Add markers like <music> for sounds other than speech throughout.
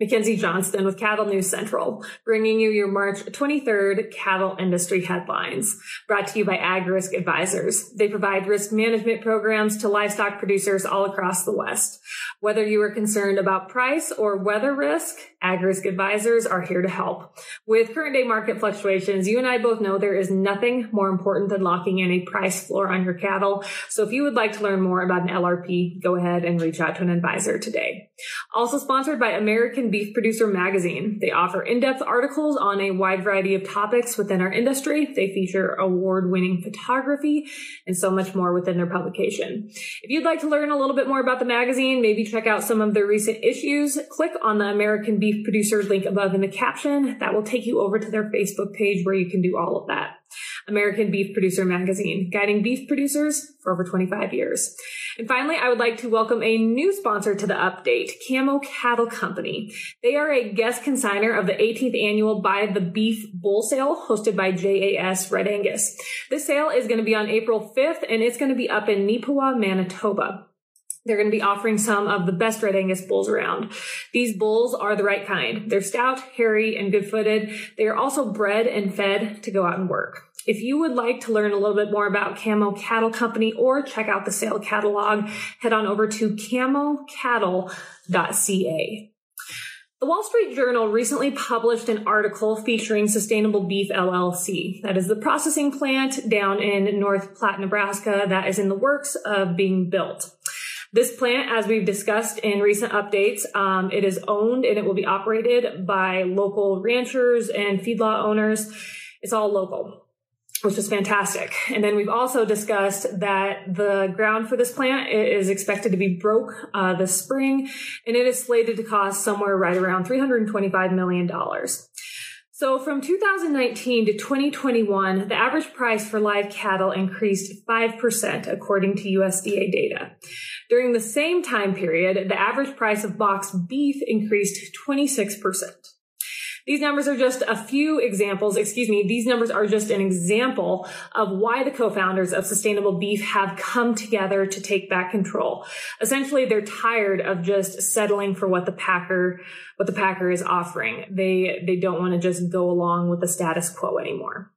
Mackenzie Johnston with Cattle News Central, bringing you your March 23rd cattle industry headlines. Brought to you by AgRisk Advisors. They provide risk management programs to livestock producers all across the West. Whether you are concerned about price or weather risk, AgRisk Advisors are here to help. With current day market fluctuations, you and I both know there is nothing more important than locking in a price floor on your cattle. So if you would like to learn more about an LRP, go ahead and reach out to an advisor today. Also sponsored by American Beef Producer Magazine. They offer in-depth articles on a wide variety of topics within our industry. They feature award-winning photography and so much more within their publication. If you'd like to learn a little bit more about the magazine, maybe check out some of their recent issues, click on the American Beef Producer link above in the caption. That will take you over to their Facebook page where you can do all of that. American Beef Producer Magazine, guiding beef producers for over 25 years. And finally, I would like to welcome a new sponsor to the update, Camo Cattle Company. They are a guest consigner of the 18th annual Buy the Beef Bull Sale hosted by JAS Red Angus. This sale is going to be on April 5th and it's going to be up in Neepawa, Manitoba. They're going to be offering some of the best Red Angus bulls around. These bulls are the right kind. They're stout, hairy, and good footed. They are also bred and fed to go out and work. If you would like to learn a little bit more about Camo Cattle Company or check out the sale catalog, head on over to camocattle.ca. The Wall Street Journal recently published an article featuring Sustainable Beef LLC. That is the processing plant down in North Platte, Nebraska that is in the works of being built. This plant, as we've discussed in recent updates, um, it is owned and it will be operated by local ranchers and feedlot owners. It's all local which is fantastic. And then we've also discussed that the ground for this plant is expected to be broke uh, this spring, and it is slated to cost somewhere right around $325 million. So from 2019 to 2021, the average price for live cattle increased 5% according to USDA data. During the same time period, the average price of boxed beef increased 26%. These numbers are just a few examples, excuse me, these numbers are just an example of why the co-founders of Sustainable Beef have come together to take back control. Essentially, they're tired of just settling for what the packer, what the packer is offering. They, they don't want to just go along with the status quo anymore.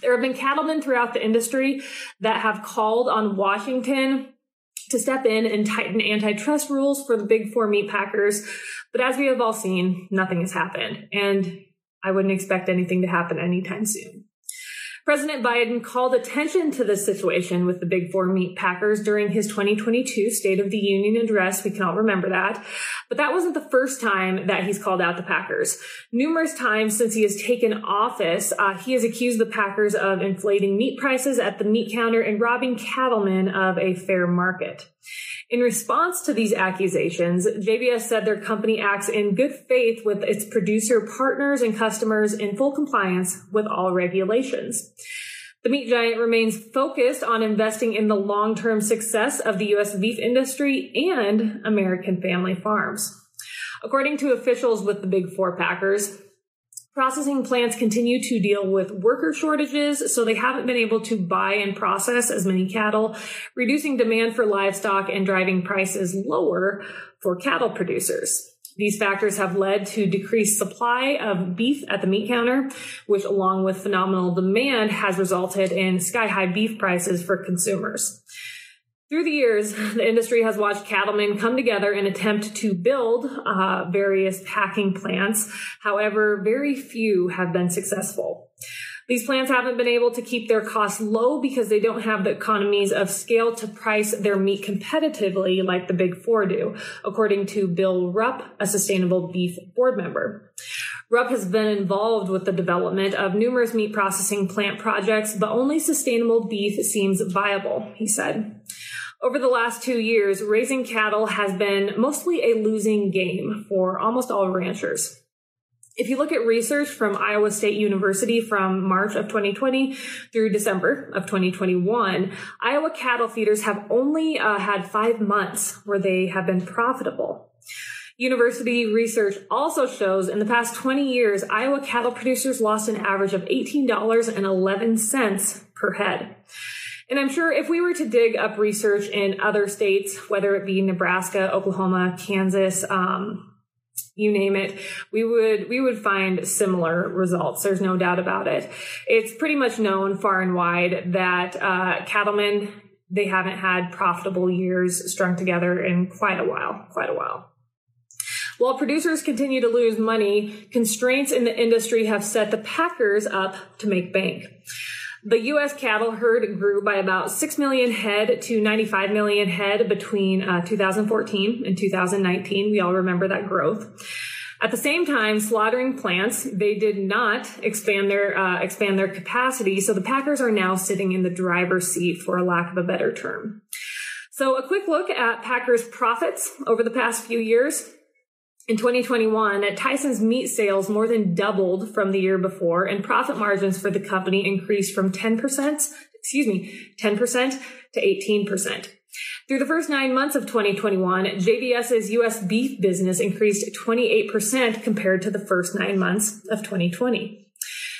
There have been cattlemen throughout the industry that have called on Washington to step in and tighten antitrust rules for the big four meat packers. But as we have all seen, nothing has happened. And I wouldn't expect anything to happen anytime soon. President Biden called attention to this situation with the big four meat packers during his 2022 State of the Union address. We can all remember that. But that wasn't the first time that he's called out the Packers. Numerous times since he has taken office, uh, he has accused the Packers of inflating meat prices at the meat counter and robbing cattlemen of a fair market. In response to these accusations, JBS said their company acts in good faith with its producer partners and customers in full compliance with all regulations. The meat giant remains focused on investing in the long-term success of the U.S. beef industry and American family farms. According to officials with the big four packers, Processing plants continue to deal with worker shortages, so they haven't been able to buy and process as many cattle, reducing demand for livestock and driving prices lower for cattle producers. These factors have led to decreased supply of beef at the meat counter, which along with phenomenal demand has resulted in sky high beef prices for consumers. Through the years, <laughs> the industry has watched cattlemen come together and attempt to build uh, various packing plants. However, very few have been successful. These plants haven't been able to keep their costs low because they don't have the economies of scale to price their meat competitively like the big four do, according to Bill Rupp, a sustainable beef board member. Rupp has been involved with the development of numerous meat processing plant projects, but only sustainable beef seems viable, he said. Over the last two years, raising cattle has been mostly a losing game for almost all ranchers. If you look at research from Iowa State University from March of 2020 through December of 2021, Iowa cattle feeders have only uh, had five months where they have been profitable. University research also shows in the past 20 years, Iowa cattle producers lost an average of $18.11 per head. And I'm sure if we were to dig up research in other states, whether it be Nebraska, Oklahoma, Kansas, um, you name it, we would we would find similar results. There's no doubt about it. It's pretty much known far and wide that uh, cattlemen they haven't had profitable years strung together in quite a while, quite a while. While producers continue to lose money, constraints in the industry have set the packers up to make bank. The U.S. cattle herd grew by about 6 million head to 95 million head between uh, 2014 and 2019. We all remember that growth. At the same time, slaughtering plants, they did not expand their uh, expand their capacity, so the packers are now sitting in the driver's seat, for a lack of a better term. So, a quick look at Packers' profits over the past few years. In 2021, Tyson's meat sales more than doubled from the year before, and profit margins for the company increased from 10%, excuse me, 10% to 18%. Through the first nine months of 2021, JBS's U.S. beef business increased 28% compared to the first nine months of 2020.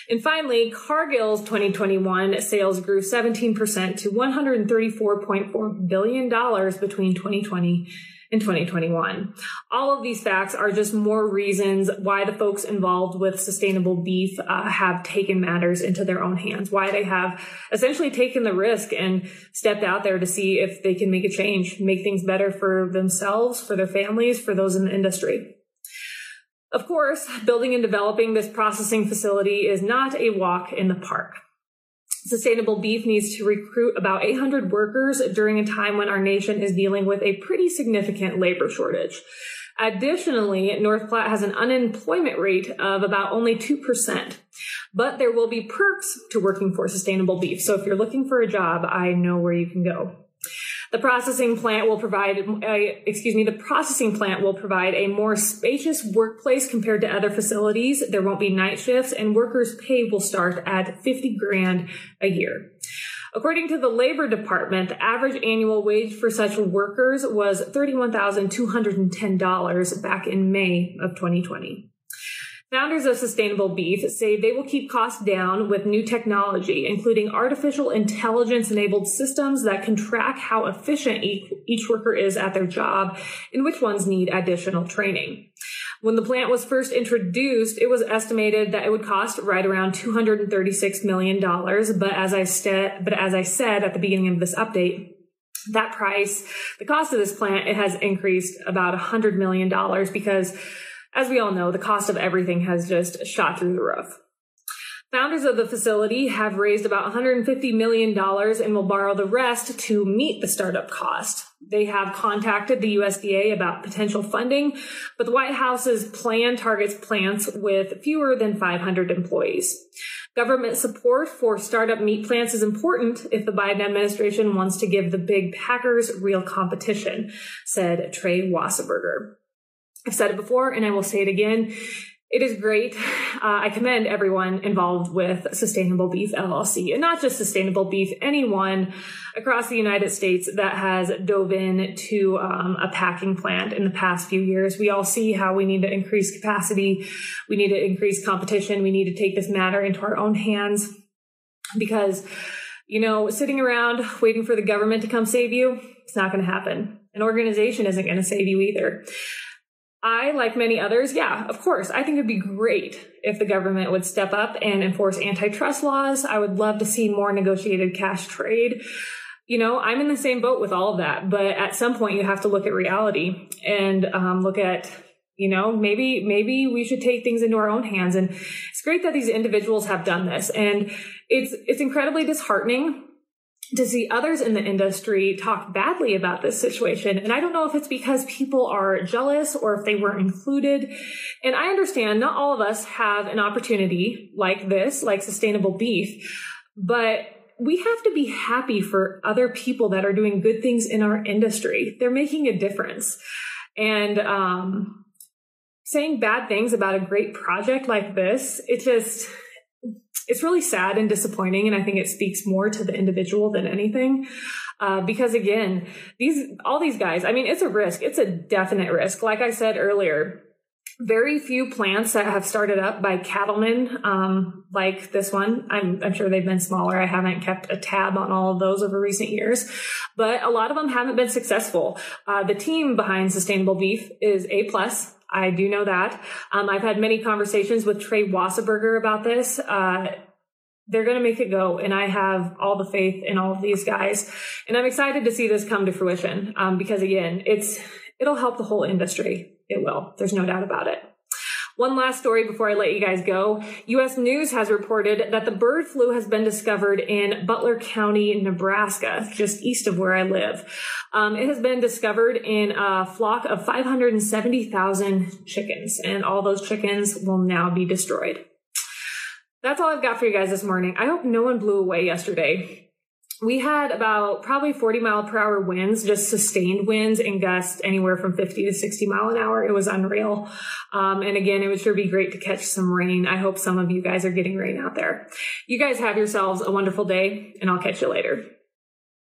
And finally, Cargill's 2021 sales grew 17% to $134.4 billion between 2020 in 2021. All of these facts are just more reasons why the folks involved with sustainable beef uh, have taken matters into their own hands, why they have essentially taken the risk and stepped out there to see if they can make a change, make things better for themselves, for their families, for those in the industry. Of course, building and developing this processing facility is not a walk in the park. Sustainable Beef needs to recruit about 800 workers during a time when our nation is dealing with a pretty significant labor shortage. Additionally, North Platte has an unemployment rate of about only 2%. But there will be perks to working for sustainable beef. So if you're looking for a job, I know where you can go. The processing plant will provide, uh, excuse me, the processing plant will provide a more spacious workplace compared to other facilities. There won't be night shifts and workers' pay will start at 50 grand a year. According to the Labor Department, the average annual wage for such workers was $31,210 back in May of 2020. Founders of Sustainable Beef say they will keep costs down with new technology, including artificial intelligence enabled systems that can track how efficient each worker is at their job and which ones need additional training. When the plant was first introduced, it was estimated that it would cost right around $236 million. But as I said, but as I said at the beginning of this update, that price, the cost of this plant, it has increased about $100 million because as we all know, the cost of everything has just shot through the roof. Founders of the facility have raised about $150 million and will borrow the rest to meet the startup cost. They have contacted the USDA about potential funding, but the White House's plan targets plants with fewer than 500 employees. Government support for startup meat plants is important if the Biden administration wants to give the big packers real competition, said Trey Wasserberger. I've said it before and I will say it again. It is great. Uh, I commend everyone involved with Sustainable Beef LLC and not just Sustainable Beef, anyone across the United States that has dove into um, a packing plant in the past few years. We all see how we need to increase capacity. We need to increase competition. We need to take this matter into our own hands because, you know, sitting around waiting for the government to come save you, it's not going to happen. An organization isn't going to save you either. I, like many others, yeah, of course, I think it'd be great if the government would step up and enforce antitrust laws. I would love to see more negotiated cash trade. You know, I'm in the same boat with all of that, but at some point you have to look at reality and um, look at, you know, maybe maybe we should take things into our own hands. And it's great that these individuals have done this, and it's it's incredibly disheartening to see others in the industry talk badly about this situation. And I don't know if it's because people are jealous or if they weren't included. And I understand not all of us have an opportunity like this, like sustainable beef, but we have to be happy for other people that are doing good things in our industry. They're making a difference. And, um, saying bad things about a great project like this, it just, it's really sad and disappointing. And I think it speaks more to the individual than anything. Uh, because again, these, all these guys, I mean, it's a risk. It's a definite risk. Like I said earlier, very few plants that have started up by cattlemen um, like this one. I'm, I'm, sure they've been smaller. I haven't kept a tab on all of those over recent years, but a lot of them haven't been successful. Uh, the team behind Sustainable Beef is A plus. I do know that. Um, I've had many conversations with Trey Wasserberger about this. Uh, they're going to make it go. And I have all the faith in all of these guys. And I'm excited to see this come to fruition. Um, because again, it's, it'll help the whole industry. It will. There's no doubt about it. One last story before I let you guys go. U.S. News has reported that the bird flu has been discovered in Butler County, Nebraska, just east of where I live. Um, it has been discovered in a flock of 570,000 chickens, and all those chickens will now be destroyed. That's all I've got for you guys this morning. I hope no one blew away yesterday. We had about probably 40 mile per hour winds, just sustained winds and gusts anywhere from 50 to 60 mile an hour. It was unreal. Um, and again, it would sure be great to catch some rain. I hope some of you guys are getting rain out there. You guys have yourselves a wonderful day and I'll catch you later.